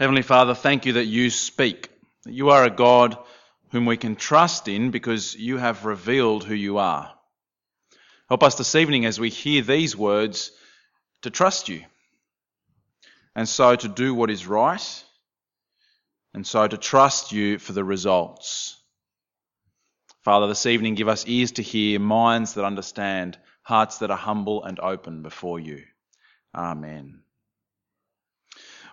Heavenly Father, thank you that you speak, you are a God whom we can trust in because you have revealed who you are. Help us this evening as we hear these words to trust you, and so to do what is right, and so to trust you for the results. Father, this evening give us ears to hear, minds that understand, hearts that are humble and open before you. Amen.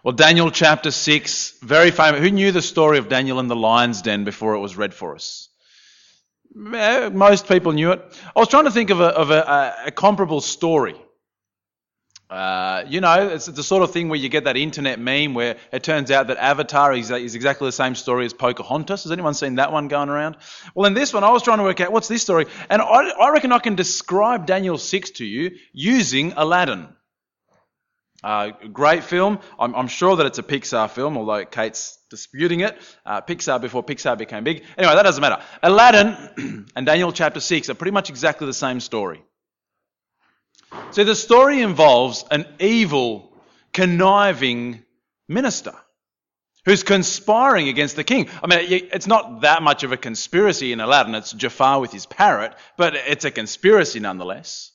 Well, Daniel chapter 6, very famous. Who knew the story of Daniel in the lion's den before it was read for us? Eh, most people knew it. I was trying to think of a, of a, a comparable story. Uh, you know, it's the sort of thing where you get that internet meme where it turns out that Avatar is, is, exactly the same story as Pocahontas. Has anyone seen that one going around? Well, in this one, I was trying to work out what's this story, and I, I reckon I can describe Daniel 6 to you using Aladdin. Uh, great film. I'm, I'm, sure that it's a Pixar film, although Kate's disputing it. Uh, Pixar before Pixar became big. Anyway, that doesn't matter. Aladdin and Daniel chapter 6 are pretty much exactly the same story. So the story involves an evil, conniving minister who's conspiring against the king. I mean, it's not that much of a conspiracy in Aladdin. It's Jafar with his parrot, but it's a conspiracy nonetheless.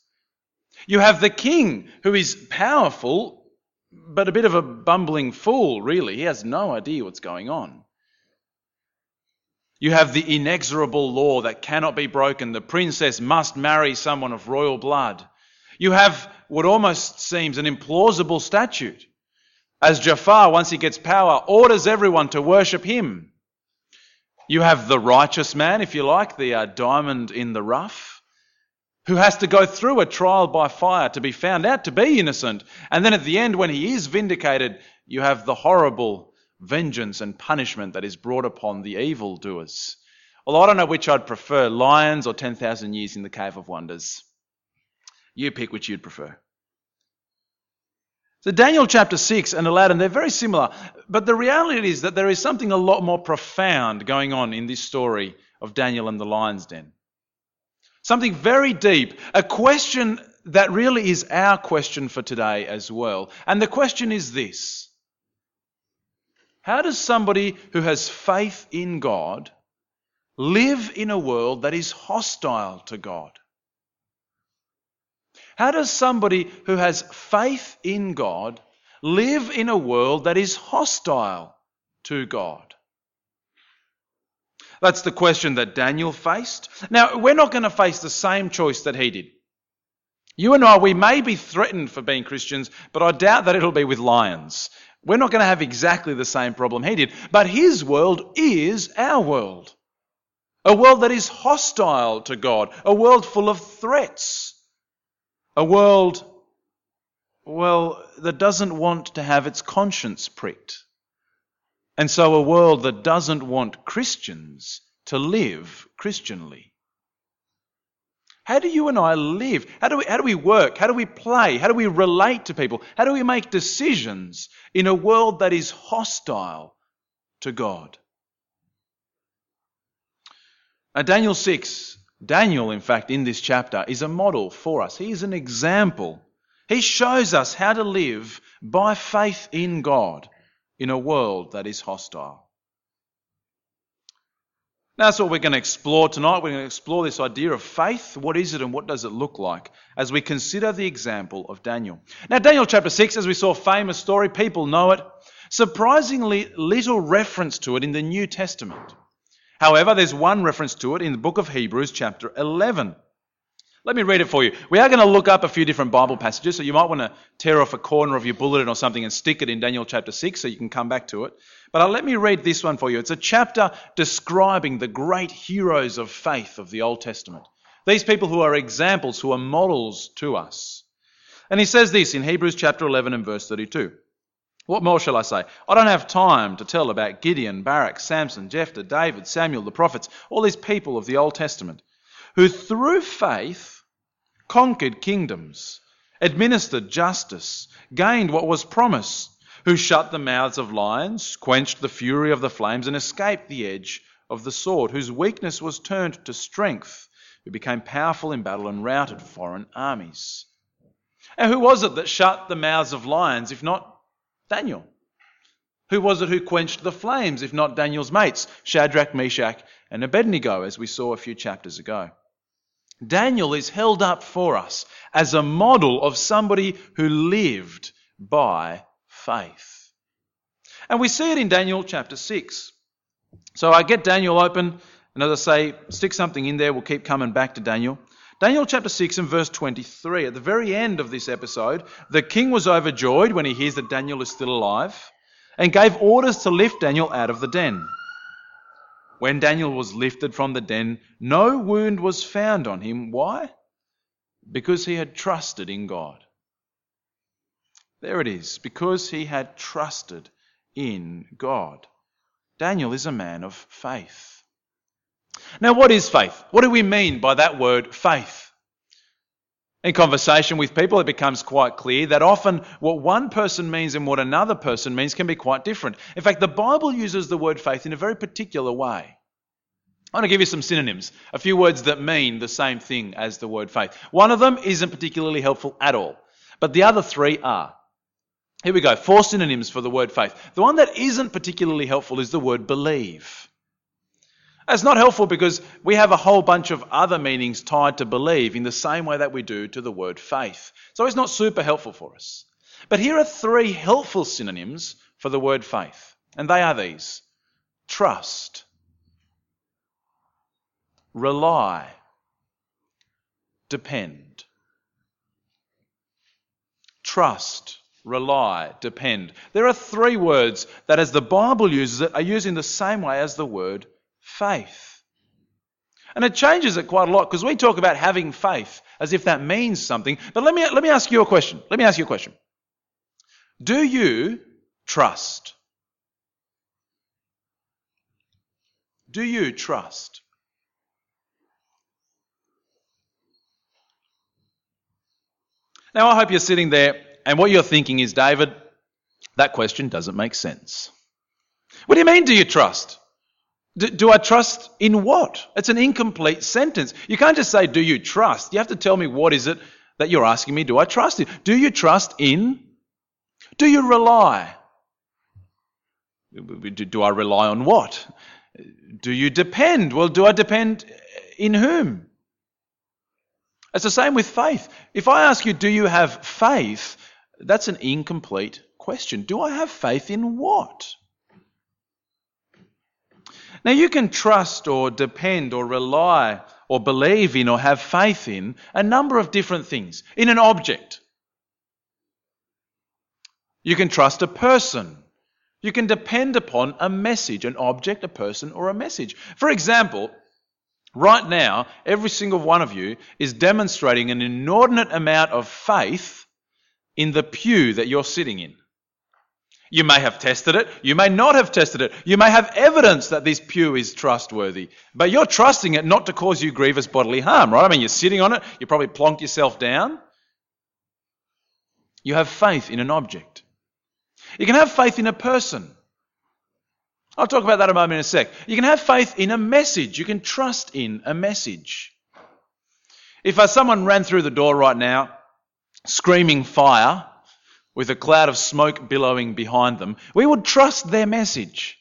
You have the king who is powerful, but a bit of a bumbling fool, really. He has no idea what's going on. You have the inexorable law that cannot be broken. The princess must marry someone of royal blood. You have what almost seems an implausible statute. As Jafar, once he gets power, orders everyone to worship him. You have the righteous man, if you like, the uh, diamond in the rough, who has to go through a trial by fire to be found out to be innocent. And then at the end, when he is vindicated, you have the horrible vengeance and punishment that is brought upon the evildoers. Well, I don't know which I'd prefer, lions or 10,000 years in the Cave of Wonders. You pick which you'd prefer. So, Daniel chapter 6 and Aladdin, they're very similar. But the reality is that there is something a lot more profound going on in this story of Daniel and the lion's den. Something very deep. A question that really is our question for today as well. And the question is this How does somebody who has faith in God live in a world that is hostile to God? How does somebody who has faith in God live in a world that is hostile to God? That's the question that Daniel faced. Now, we're not going to face the same choice that he did. You and I, we may be threatened for being Christians, but I doubt that it'll be with lions. We're not going to have exactly the same problem he did. But his world is our world. A world that is hostile to God. A world full of threats. A world, well, that doesn't want to have its conscience pricked. And so a world that doesn't want Christians to live Christianly. How do you and I live? How do we, how do we work? How do we play? How do we relate to people? How do we make decisions in a world that is hostile to God? Now, Daniel 6 Daniel, in fact, in this chapter, is a model for us. He is an example. He shows us how to live by faith in God in a world that is hostile. That's what we're going to explore tonight. We're going to explore this idea of faith. What is it and what does it look like as we consider the example of Daniel? Now, Daniel chapter 6, as we saw, famous story, people know it. Surprisingly little reference to it in the New Testament. However, there's one reference to it in the book of Hebrews, chapter 11. Let me read it for you. We are going to look up a few different Bible passages, so you might want to tear off a corner of your bulletin or something and stick it in Daniel chapter 6 so you can come back to it. But uh, let me read this one for you. It's a chapter describing the great heroes of faith of the Old Testament. These people who are examples, who are models to us. And he says this in Hebrews chapter 11 and verse 32. What more shall I say? I don't have time to tell about Gideon, Barak, Samson, Jephthah, David, Samuel, the prophets, all these people of the Old Testament, who through faith conquered kingdoms, administered justice, gained what was promised, who shut the mouths of lions, quenched the fury of the flames, and escaped the edge of the sword, whose weakness was turned to strength, who became powerful in battle and routed foreign armies. And who was it that shut the mouths of lions, if not Daniel. Who was it who quenched the flames, if not Daniel's mates, Shadrach, Meshach, and Abednego, as we saw a few chapters ago? Daniel is held up for us as a model of somebody who lived by faith. And we see it in Daniel chapter 6. So I get Daniel open, and as I say, stick something in there. We'll keep coming back to Daniel. Daniel chapter 6 and verse 23. At the very end of this episode, the king was overjoyed when he hears that Daniel is still alive and gave orders to lift Daniel out of the den. When Daniel was lifted from the den, no wound was found on him. Why? Because he had trusted in God. There it is, because he had trusted in God. Daniel is a man of faith. Now, what is faith? What do we mean by that word faith? In conversation with people, it becomes quite clear that often what one person means and what another person means can be quite different. In fact, the Bible uses the word faith in a very particular way. I want to give you some synonyms, a few words that mean the same thing as the word faith. One of them isn't particularly helpful at all, but the other three are. Here we go, four synonyms for the word faith. The one that isn't particularly helpful is the word believe. That's not helpful because we have a whole bunch of other meanings tied to believe in the same way that we do to the word faith. So it's not super helpful for us. But here are three helpful synonyms for the word faith, and they are these trust, rely, depend. Trust, rely, depend. There are three words that, as the Bible uses it, are used in the same way as the word faith. And it changes it quite a lot because we talk about having faith as if that means something. But let me, let me ask you a question. Let me ask you a question. Do you trust? Do you trust? Now, I hope you're sitting there and what you're thinking is, David, that question doesn't make sense. What do you mean, do you trust? Do, do, I trust in what? It's an incomplete sentence. You can't just say, Do you trust? You have to tell me what is it that you're asking me, Do I trust in? Do you trust in? Do you rely? Do I rely on what? Do you depend? Well, do I depend in whom? It's the same with faith. If I ask you, Do you have faith? That's an incomplete question. Do I have faith in what? Now, you can trust or depend or rely or believe in or have faith in a number of different things. In an object, you can trust a person. You can depend upon a message, an object, a person, or a message. For example, right now, every single one of you is demonstrating an inordinate amount of faith in the pew that you're sitting in. You may have tested it. You may not have tested it. You may have evidence that this pew is trustworthy. But you're trusting it not to cause you grievous bodily harm, right? I mean, you're sitting on it. You probably plonked yourself down. You have faith in an object. You can have faith in a person. I'll talk about that a moment in a sec. You can have faith in a message. You can trust in a message. If uh, someone ran through the door right now, screaming fire, with a cloud of smoke billowing behind them, we would trust their message.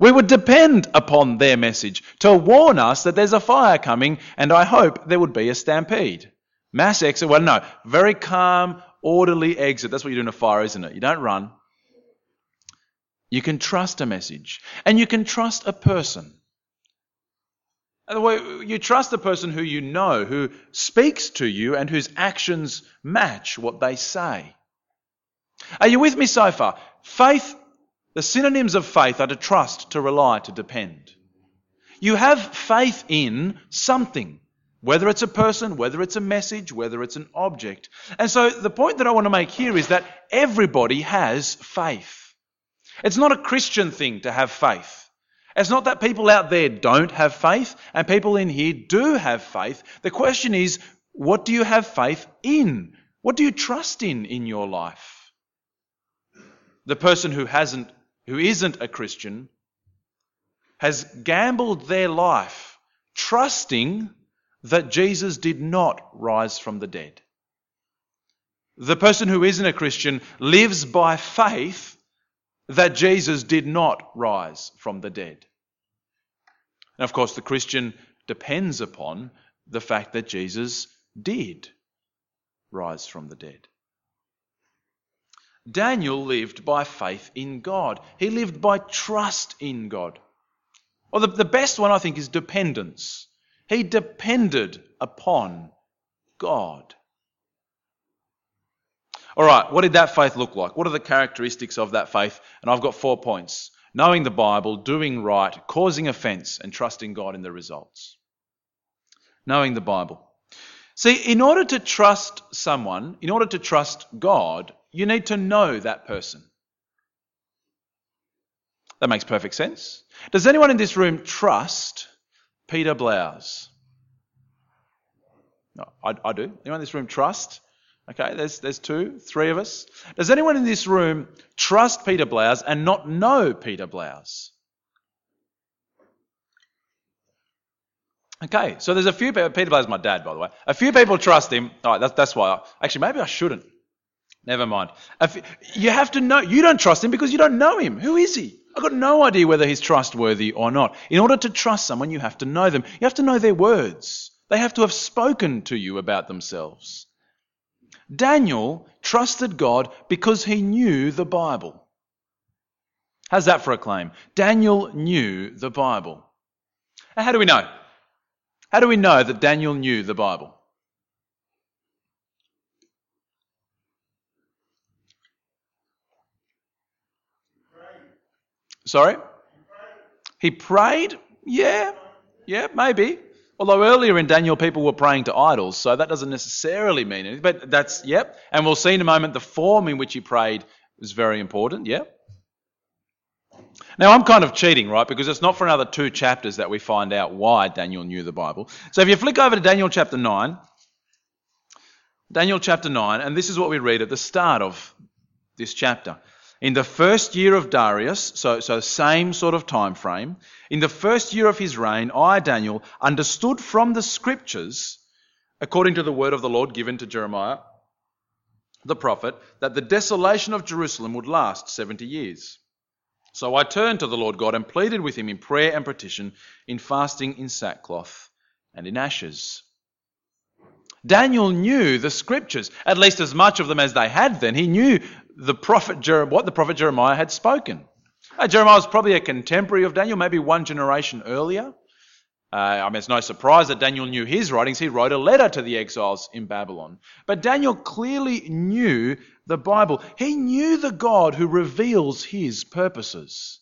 We would depend upon their message to warn us that there's a fire coming, and I hope there would be a stampede. Mass exit, well, no, very calm, orderly exit. That's what you do in a fire, isn't it? You don't run. You can trust a message, and you can trust a person. The way You trust the person who you know, who speaks to you, and whose actions match what they say. Are you with me so far? Faith, the synonyms of faith are to trust, to rely, to depend. You have faith in something, whether it's a person, whether it's a message, whether it's an object. And so the point that I want to make here is that everybody has faith. It's not a Christian thing to have faith. It's not that people out there don't have faith and people in here do have faith. The question is, what do you have faith in? What do you trust in in your life? The person who hasn't, who isn't a Christian, has gambled their life trusting that Jesus did not rise from the dead. The person who isn't a Christian lives by faith that Jesus did not rise from the dead. And of course, the Christian depends upon the fact that Jesus did rise from the dead. Daniel lived by faith in God. He lived by trust in God. Or the, the best one, I think, is dependence. He depended upon God. All right, what did that faith look like? What are the characteristics of that faith? And I've got four points knowing the Bible, doing right, causing offense, and trusting God in the results. Knowing the Bible. See, in order to trust someone, in order to trust God, you need to know that person. That makes perfect sense. Does anyone in this room trust Peter Blouse? No, I, I do. Anyone in this room trust Okay, there's, there's two, three of us. Does anyone in this room trust Peter Blouse and not know Peter Blouse? Okay, so there's a few people. Peter Blouse is my dad, by the way. A few people trust him. All right, that's, that's why. I, actually, maybe I shouldn't. Never mind. You have to know. You don't trust him because you don't know him. Who is he? I've got no idea whether he's trustworthy or not. In order to trust someone, you have to know them. You have to know their words. They have to have spoken to you about themselves. Daniel trusted God because he knew the Bible. How's that for a claim? Daniel knew the Bible. how do we know? How do we know that Daniel knew the Bible? Sorry? He prayed? Yeah. Yeah, maybe. Although earlier in Daniel, people were praying to idols, so that doesn't necessarily mean anything. But that's, yep. And we'll see in a moment the form in which he prayed is very important, yeah. Now, I'm kind of cheating, right? Because it's not for another two chapters that we find out why Daniel knew the Bible. So if you flick over to Daniel chapter 9, Daniel chapter 9, and this is what we read at the start of this chapter. In the first year of Darius, so, so same sort of time frame, in the first year of his reign, I, Daniel, understood from the scriptures, according to the word of the Lord given to Jeremiah the prophet, that the desolation of Jerusalem would last 70 years. So I turned to the Lord God and pleaded with him in prayer and petition, in fasting, in sackcloth, and in ashes. Daniel knew the scriptures, at least as much of them as they had then. He knew the prophet Jer- what the prophet Jeremiah had spoken. Uh, Jeremiah was probably a contemporary of Daniel, maybe one generation earlier. Uh, I mean, it's no surprise that Daniel knew his writings. He wrote a letter to the exiles in Babylon. But Daniel clearly knew the Bible. He knew the God who reveals his purposes.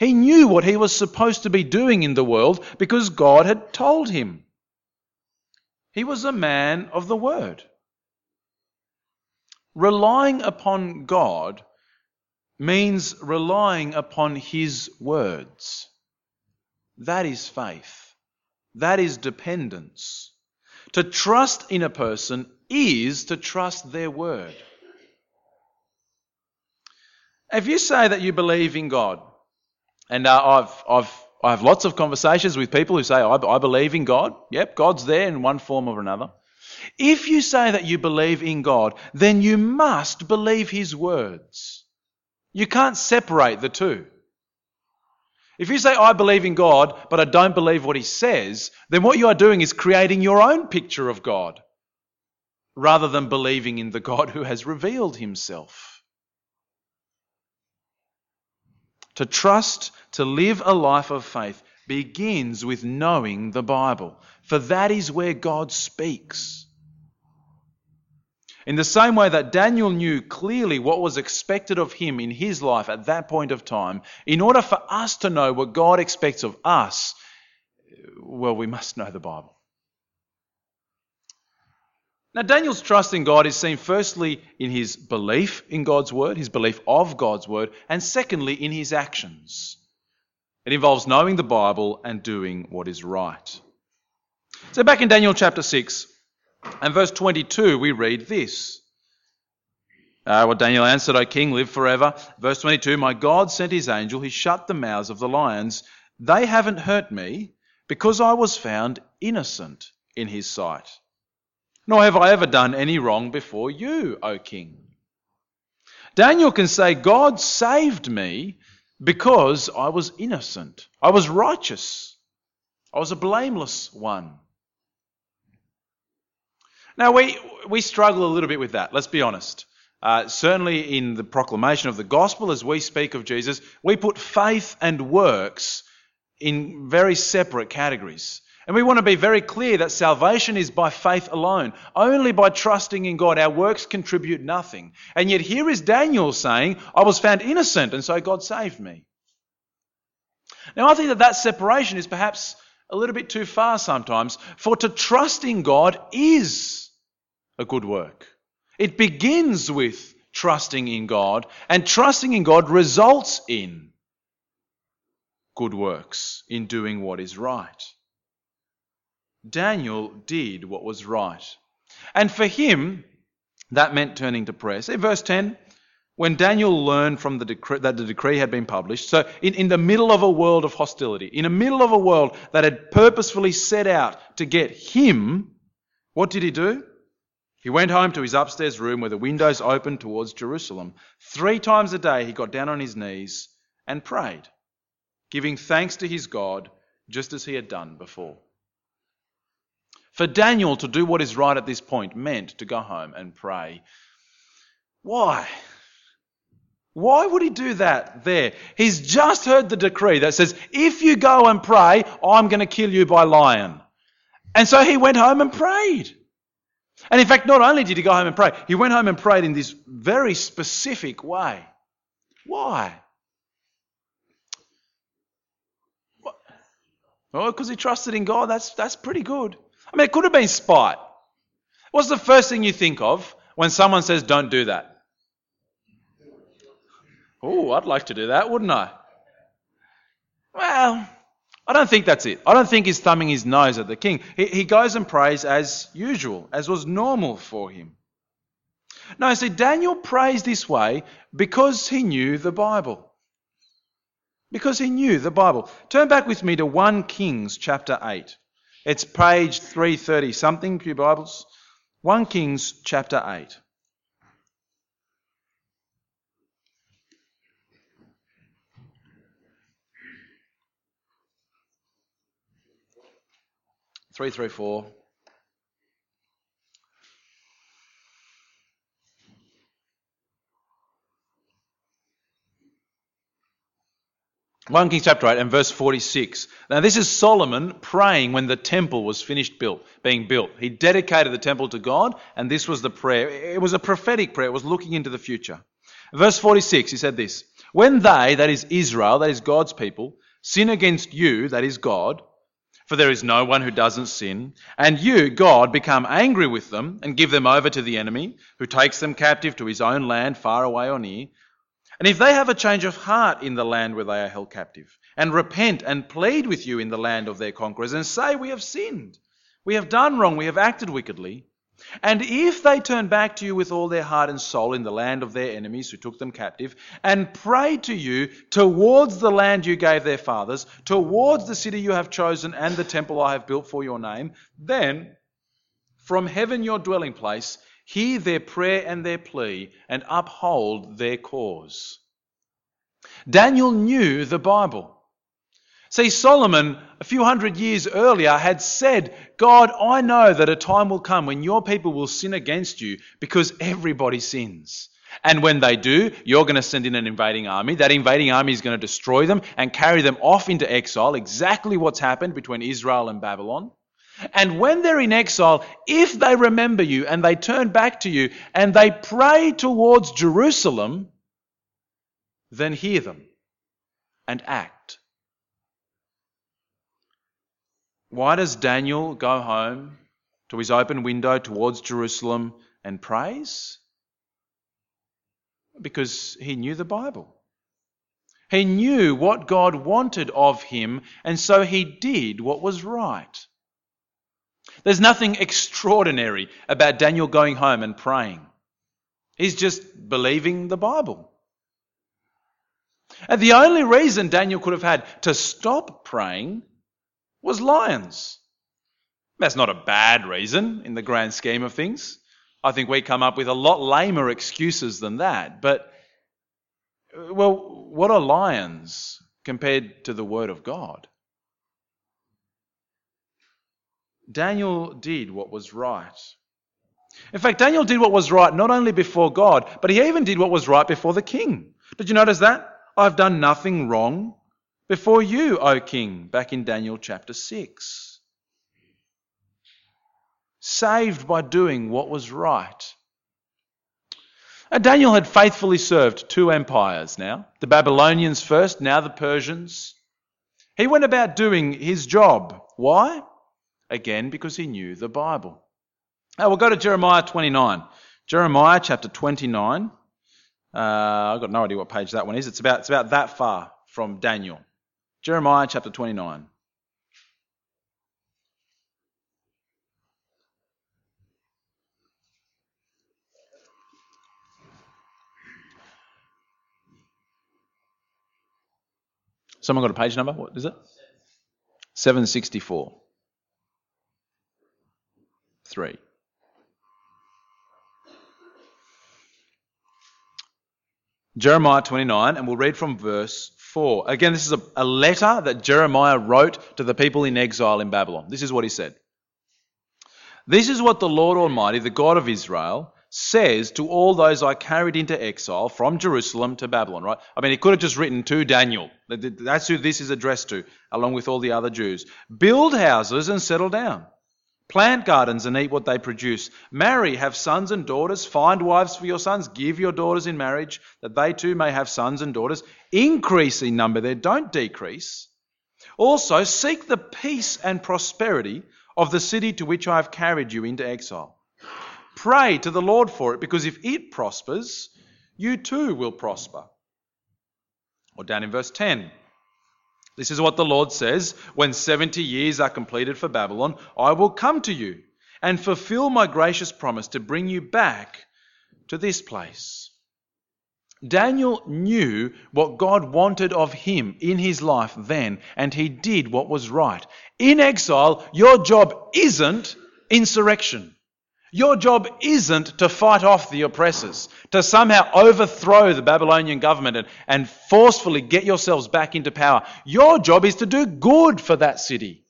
He knew what he was supposed to be doing in the world because God had told him. He was a man of the word. Relying upon God means relying upon His words. That is faith. That is dependence. To trust in a person is to trust their word. If you say that you believe in God, and uh, I've, I've, I have lots of conversations with people who say, I, I believe in God. Yep, God's there in one form or another. If you say that you believe in God, then you must believe His words. You can't separate the two. If you say, I believe in God, but I don't believe what He says, then what you are doing is creating your own picture of God rather than believing in the God who has revealed Himself. To trust, to live a life of faith, begins with knowing the Bible, for that is where God speaks. In the same way that Daniel knew clearly what was expected of him in his life at that point of time, in order for us to know what God expects of us, well, we must know the Bible. Now, Daniel's trust in God is seen firstly in his belief in God's word, his belief of God's word, and secondly in his actions. It involves knowing the Bible and doing what is right. So, back in Daniel chapter 6, and verse 22, we read this. Uh, what Daniel answered, O king, live forever. Verse 22, My God sent his angel, he shut the mouths of the lions. They haven't hurt me because I was found innocent in his sight. Nor have I ever done any wrong before you, O king. Daniel can say, God saved me because I was innocent. I was righteous. I was a blameless one. Now, we, we struggle a little bit with that, let's be honest. Uh, certainly in the proclamation of the gospel, as we speak of Jesus, we put faith and works in very separate categories. And we want to be very clear that salvation is by faith alone. Only by trusting in God. Our works contribute nothing. And yet here is Daniel saying, I was found innocent and so God saved me. Now I think that that separation is perhaps a little bit too far sometimes. For to trust in God is a good work. It begins with trusting in God, and trusting in God results in good works, in doing what is right. Daniel did what was right. And for him, that meant turning to prayer. See verse 10? When Daniel learned from the decree, that the decree had been published, so in, in the middle of a world of hostility, in the middle of a world that had purposefully set out to get him, what did he do? He went home to his upstairs room where the windows opened towards Jerusalem. Three times a day he got down on his knees and prayed, giving thanks to his God just as he had done before. For Daniel to do what is right at this point meant to go home and pray. Why? Why would he do that there? He's just heard the decree that says, if you go and pray, I'm going to kill you by lion. And so he went home and prayed. And in fact, not only did he go home and pray, he went home and prayed in this very specific way. Why? Well, oh, because he trusted in God. That's, that's pretty good. I mean, it could have been spite. What's the first thing you think of when someone says, don't do that? Oh, I'd like to do that, wouldn't I? Well, I don't think that's it. I don't think he's thumbing his nose at the king. He, he goes and prays as usual, as was normal for him. No, see, Daniel prays this way because he knew the Bible. Because he knew the Bible. Turn back with me to 1 Kings chapter 8. It's page 330 something, Pew Bibles. 1 Kings chapter 8. Three, three, four. One Kings chapter 8 and verse 46. Now this is Solomon praying when the temple was finished built, being built. He dedicated the temple to God and this was the prayer. It was a prophetic prayer. It was looking into the future. Verse 46, he said this. When they, that is Israel, that is God's people, sin against you, that is God, for there is no one who doesn't sin. And you, God, become angry with them and give them over to the enemy, who takes them captive to his own land, far away or near. And if they have a change of heart in the land where they are held captive, and repent and plead with you in the land of their conquerors, and say, We have sinned, we have done wrong, we have acted wickedly, and if they turn back to you with all their heart and soul in the land of their enemies who took them captive, and pray to you towards the land you gave their fathers, towards the city you have chosen and the temple I have built for your name, then from heaven your dwelling place, hear their prayer and their plea, and uphold their cause. Daniel knew the Bible. See, Solomon, a few hundred years earlier, had said, God, I know that a time will come when your people will sin against you because everybody sins. And when they do, you're going to send in an invading army. That invading army is going to destroy them and carry them off into exile, exactly what's happened between Israel and Babylon. And when they're in exile, if they remember you and they turn back to you and they pray towards Jerusalem, then hear them and act. Why does Daniel go home to his open window towards Jerusalem and prays? Because he knew the Bible. He knew what God wanted of him, and so he did what was right. There's nothing extraordinary about Daniel going home and praying. He's just believing the Bible. And the only reason Daniel could have had to stop praying was lions. That's not a bad reason in the grand scheme of things. I think we come up with a lot lamer excuses than that, but uh, Well, what are lions compared to the Word of God? Daniel did what was right. In fact, Daniel did what was right not only before God, but he even did what was right before the king. Did you notice that? I've done nothing wrong before you, O king, back in Daniel chapter 6. Saved by doing what was right. And Daniel had faithfully served two empires now the Babylonians first, now the Persians. He went about doing his job. Why? Again, because he knew the Bible. Now we'll go to Jeremiah 29. Jeremiah chapter 29. Uh, I've got no idea what page that one is. It's about, it's about that far from Daniel. Jeremiah chapter 29. Someone got a page number? What is it? 764. 3. Jeremiah 29, and we'll read from verse 4. Again, this is a, a, letter that Jeremiah wrote to the people in exile in Babylon. This is what he said This is what the Lord Almighty, the God of Israel, says to all those I carried into exile from Jerusalem to Babylon, right? I mean, he could have just written to Daniel. That's who this is addressed to, along with all the other Jews. Build houses and settle down. Plant gardens and eat what they produce. Marry, have sons and daughters. Find wives for your sons. Give your daughters in marriage, that they too may have sons and daughters. Increase in number there, don't decrease. Also, seek the peace and prosperity of the city to which I have carried you into exile. Pray to the Lord for it, because if it prospers, you too will prosper. Or down in verse 10. This is what the Lord says When 70 years are completed for Babylon, I will come to you and fulfill my gracious promise to bring you back to this place. Daniel knew what God wanted of him in his life then, and he did what was right. In exile, your job isn't insurrection. Your job isn't to fight off the oppressors, to somehow overthrow the Babylonian government and, and, forcefully get yourselves back into power. Your job is to do good for that city.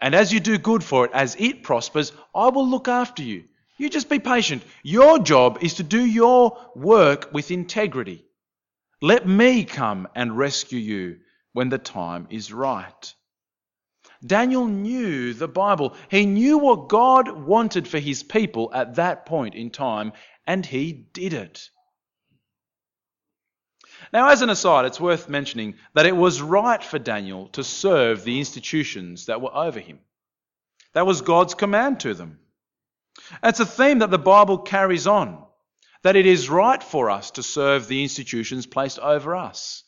And as you do good for it, as it prospers, I will look after you. You just be patient. Your job is to do your work with integrity. Let me come and rescue you when the time is right. Daniel knew the Bible. He knew what God wanted for his people at that point in time, and he did it. Now, as an aside, it's worth mentioning that it was right for Daniel to serve the institutions that were over him. That was God's command to them. It's a theme that the Bible carries on that it is right for us to serve the institutions placed over us.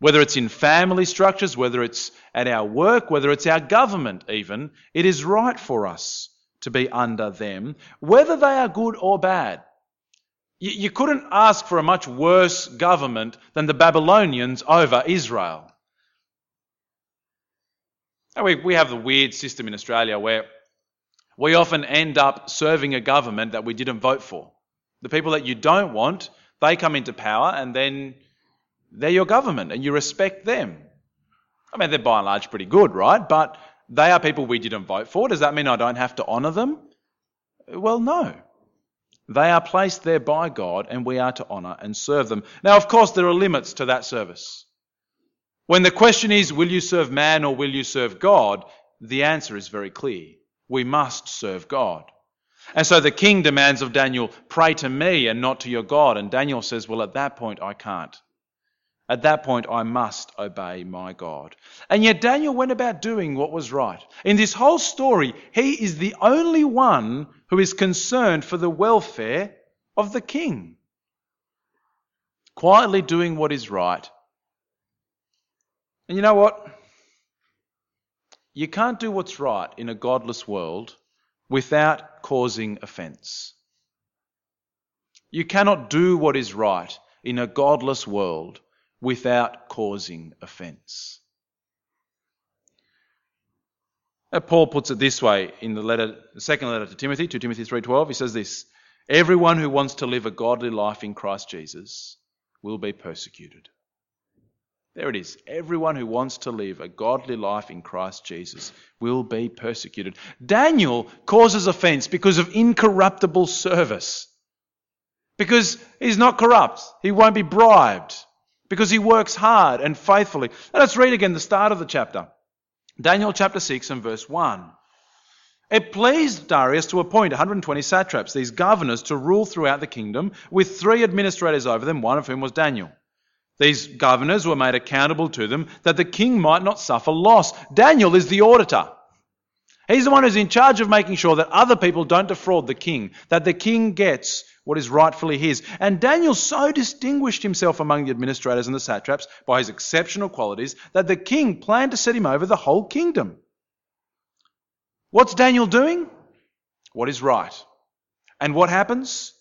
Whether it's in family structures, whether it's at our work, whether it's our government even, it is right for us to be under them, whether they are good or bad. You, you couldn't ask for a much worse government than the Babylonians over Israel. We, we have the weird system in Australia where we often end up serving a government that we didn't vote for. The people that you don't want, they come into power and then they're your government and you respect them. I mean, they're by and large pretty good, right? But they are people we didn't vote for. Does that mean I don't have to honour them? Well, no. They are placed there by God and we are to honour and serve them. Now, of course, there are limits to that service. When the question is, will you serve man or will you serve God? The answer is very clear. We must serve God. And so the king demands of Daniel, pray to me and not to your God. And Daniel says, well, at that point, I can't. At that point, I must obey my God. And yet, Daniel went about doing what was right. In this whole story, he is the only one who is concerned for the welfare of the king. Quietly doing what is right. And you know what? You can't do what's right in a godless world without causing offence. You cannot do what is right in a godless world without causing offence. Uh, Paul puts it this way in the letter, the second letter to Timothy, 2 Timothy 3:12. He says this: "Everyone who wants to live a godly life in Christ Jesus will be persecuted. There it is. Everyone who wants to live a godly life in Christ Jesus will be persecuted. Daniel causes offense because of incorruptible service. Because he's not corrupt. He won't be bribed. Because he works hard and faithfully. let's read again the start of the chapter. Daniel chapter 6 and verse 1. It pleased Darius to appoint 120 satraps, these governors, to rule throughout the kingdom, with three administrators over them, one of whom was Daniel. These governors were made accountable to them that the king might not suffer loss. Daniel is the auditor. He's the one who's in charge of making sure that other people don't defraud the king, that the king gets what is rightfully his. And Daniel so distinguished himself among the administrators and the satraps by his exceptional qualities that the king planned to set him over the whole kingdom. What's Daniel doing? What is right. And what happens?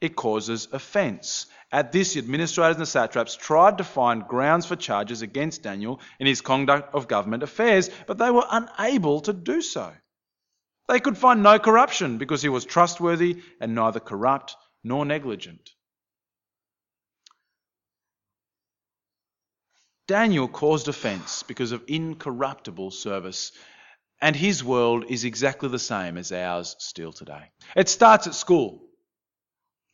It causes offense. At this, the administrators and the satraps tried to find grounds for charges against Daniel in his conduct of government affairs, but they were unable to do so. They could find no corruption because he was trustworthy and neither corrupt nor negligent. Daniel caused offense because of incorruptible service, and his world is exactly the same as ours still today. It starts at school.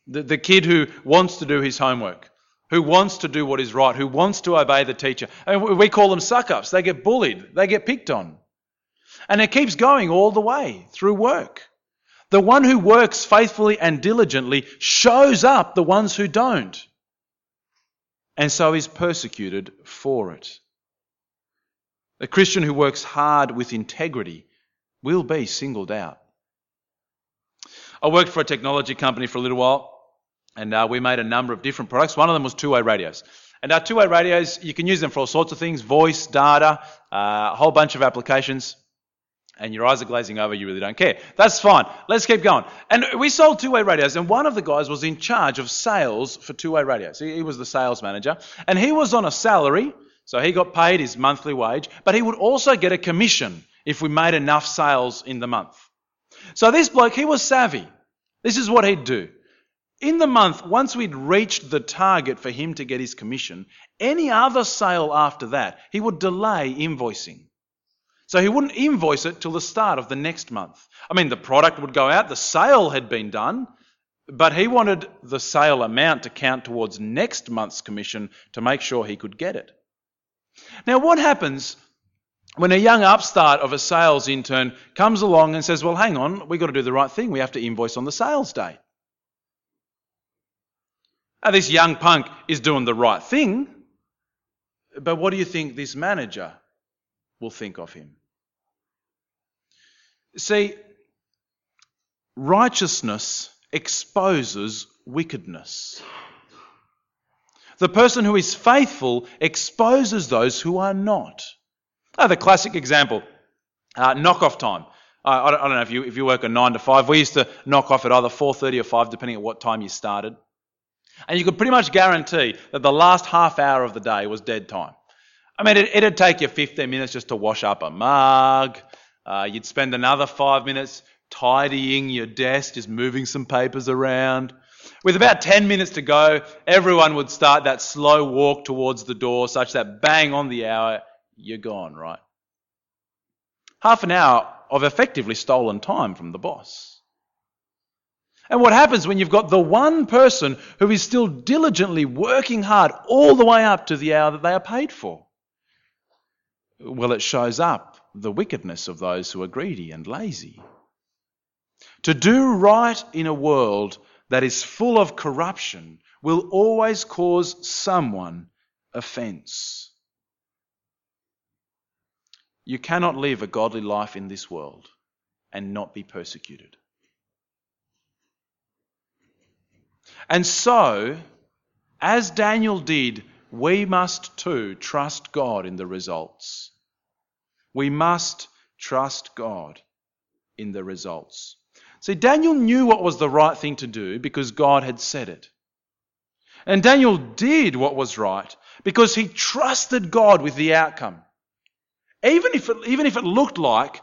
The, the kid who wants to do his homework, who wants to do what is right, who wants to obey the teacher. And we call them suck ups. They get bullied, they get picked on. And it keeps going all the way through work. The one who works faithfully and diligently shows up the ones who don't. And so is persecuted for it. A Christian who works hard with integrity will be singled out. I worked for a technology company for a little while, and uh, we made a number of different products. One of them was two way radios. And our two way radios, you can use them for all sorts of things voice, data, uh, a whole bunch of applications. And your eyes are glazing over, you really don't care. That's fine. Let's keep going. And we sold two way radios, and one of the guys was in charge of sales for two way radios. He, was the sales manager, and he was on a salary, so he got paid his monthly wage, but he would also get a commission if we made enough sales in the month. So this bloke, he was savvy. This is what he'd do. In the month, once we'd reached the target for him to get his commission, any other sale after that, he would delay invoicing. So he wouldn't invoice it till the start of the next month. I mean, the product would go out, the sale had been done, but he wanted the sale amount to count towards next month's commission to make sure he could get it. Now, what happens when a young upstart of a sales intern comes along and says, Well, hang on, we've got to do the right thing. We have to invoice on the sales day. Now, this young punk is doing the right thing, but what do you think this manager will think of him? See, righteousness exposes wickedness. The person who is faithful exposes those who are not. Oh, the classic example, uh, knock-off time. I, don't, I, don't, know if you if you work a nine to five. We used to knock off at either four thirty or five, depending on what time you started. And you could pretty much guarantee that the last half hour of the day was dead time. I mean, it, would take you 15 minutes just to wash up a mug. Uh, you'd spend another five minutes tidying your desk, just moving some papers around. With about 10 minutes to go, everyone would start that slow walk towards the door, such that bang on the hour, you're gone, right? Half an hour of effectively stolen time from the boss. And what happens when you've got the one person who is still diligently working hard all the way up to the hour that they are paid for? Well, it shows up the wickedness of those who are greedy and lazy. To do right in a world that is full of corruption will always cause someone offense. You cannot live a godly life in this world and not be persecuted. And so, as Daniel did, we must too trust God in the results. We must trust God in the results. See, Daniel knew what was the right thing to do because God had said it. And Daniel did what was right because he trusted God with the outcome. Even if it, even if it looked like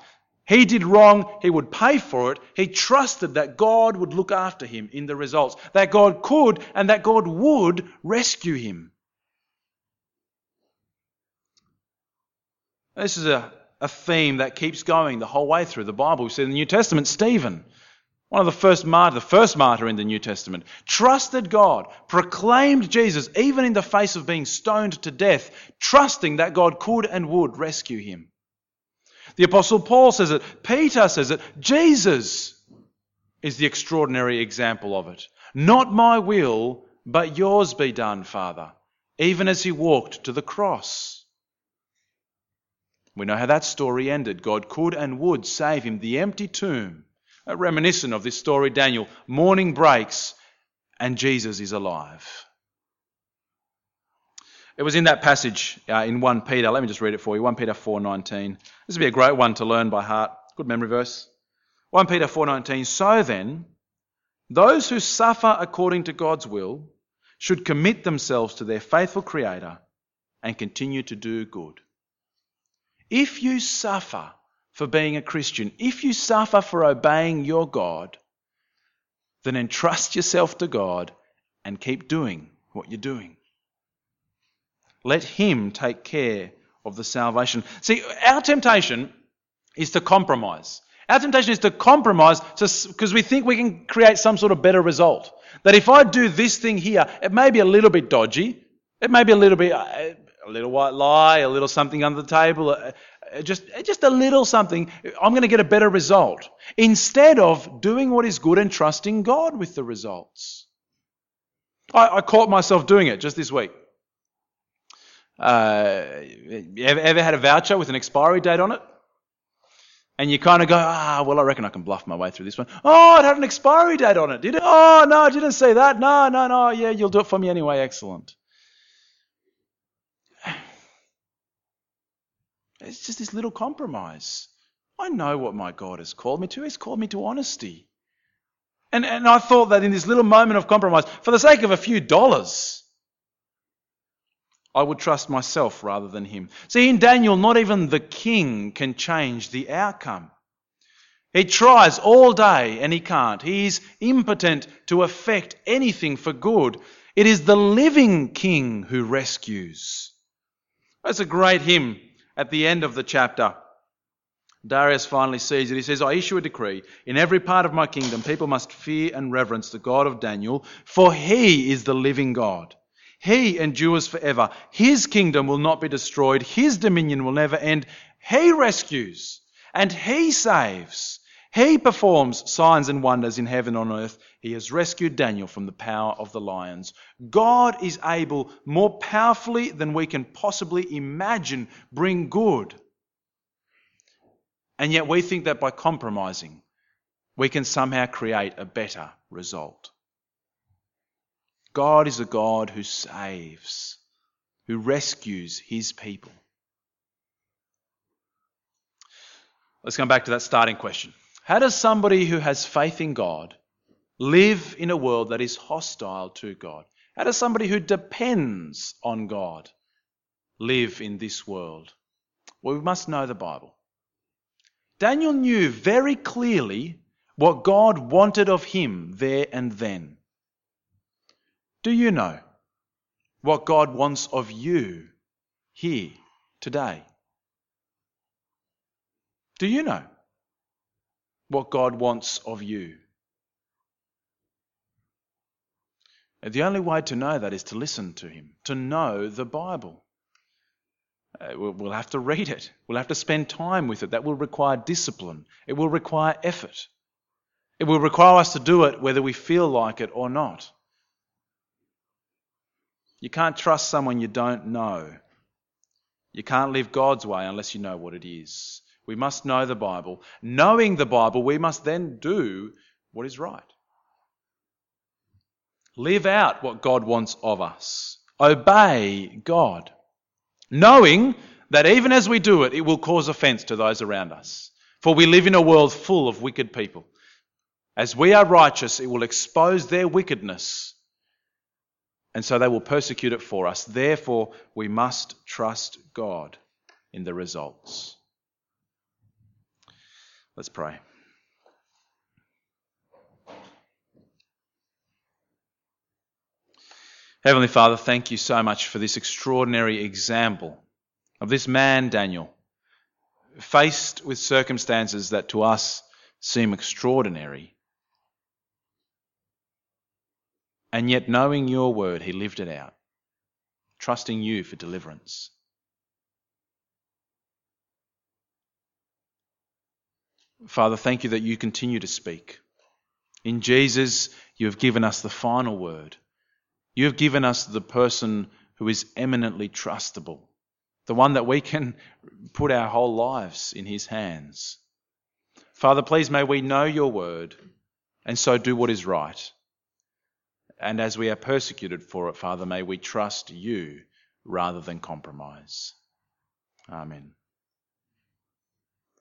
He did wrong, he would pay for it. He trusted that God would look after him in the results, that God could and that God would rescue him. This is a, a theme that keeps going the whole way through the Bible. We see in the New Testament, Stephen, one of the first martyr, the first martyr in the New Testament, trusted God, proclaimed Jesus even in the face of being stoned to death, trusting that God could and would rescue him. The Apostle Paul says it, Peter says it, Jesus is the extraordinary example of it. Not my will, but yours be done, Father, even as he walked to the cross. We know how that story ended. God could and would save him. The empty tomb, a reminiscent of this story, Daniel. Morning breaks and Jesus is alive. It was in that passage uh, in 1 Peter. Let me just read it for you. 1 Peter 4:19. This would be a great one to learn by heart. Good memory verse. 1 Peter 4:19. So then, those who suffer according to God's will should commit themselves to their faithful creator and continue to do good. If you suffer for being a Christian, if you suffer for obeying your God, then entrust yourself to God and keep doing what you're doing. Let Him take care of the salvation. See, our temptation is to compromise. Our temptation is to compromise because we think we can create some sort of better result. That if I do this thing here, it may be a little bit dodgy, it may be a little bit uh, a little white lie, a little something under the table, uh, uh, just, just a little something, I'm going to get a better result. Instead of doing what is good and trusting God with the results. I, I caught myself doing it just this week. Uh, ever, ever had a voucher with an expiry date on it? And you kind of go, ah, well, I reckon I can bluff my way through this one. Oh, it had an expiry date on it, did it? Oh, no, I didn't see that. No, no, no. Yeah, you'll do it for me anyway. Excellent. It's just this little compromise. I know what my God has called me to. He's called me to honesty. And, and I thought that in this little moment of compromise, for the sake of a few dollars, I would trust myself rather than him. See, in Daniel, not even the king can change the outcome. He tries all day and he can't. He is impotent to effect anything for good. It is the living king who rescues. That's a great hymn at the end of the chapter, Darius finally sees it. He says, I issue a decree. In every part of my kingdom, people must fear and reverence the God of Daniel, for he is the living God. He endures forever. His kingdom will not be destroyed. His dominion will never end. He rescues and he saves. He performs signs and wonders in heaven and on earth. He has rescued Daniel from the power of the lions. God is able, more powerfully than we can possibly imagine, bring good. And yet we think that by compromising, we can somehow create a better result. God is a God who saves, who rescues his people. Let's come back to that starting question. How does somebody who has faith in God live in a world that is hostile to God? How does somebody who depends on God live in this world? Well, we must know the Bible. Daniel knew very clearly what God wanted of him there and then. Do you know what God wants of you here today? Do you know? What God wants of you. And the only way to know that is to listen to Him, to know the Bible. Uh, we'll have to read it. We'll have to spend time with it. That will require discipline. It will require effort. It will require us to do it whether we feel like it or not. You can't trust someone you don't know. You can't live God's way unless you know what it is. We must know the Bible. Knowing the Bible, we must then do what is right. Live out what God wants of us. Obey God. Knowing that even as we do it, it will cause offense to those around us. For we live in a world full of wicked people. As we are righteous, it will expose their wickedness. And so they will persecute it for us. Therefore, we must trust God in the results. Let's pray. Heavenly Father, thank you so much for this extraordinary example of this man, Daniel, faced with circumstances that to us seem extraordinary. And yet, knowing your word, he lived it out, trusting you for deliverance. Father, thank you that you continue to speak. In Jesus, you have given us the final word. You have given us the person who is eminently trustable, the one that we can put our whole lives in his hands. Father, please may we know your word and so do what is right. And as we are persecuted for it, Father, may we trust you rather than compromise. Amen.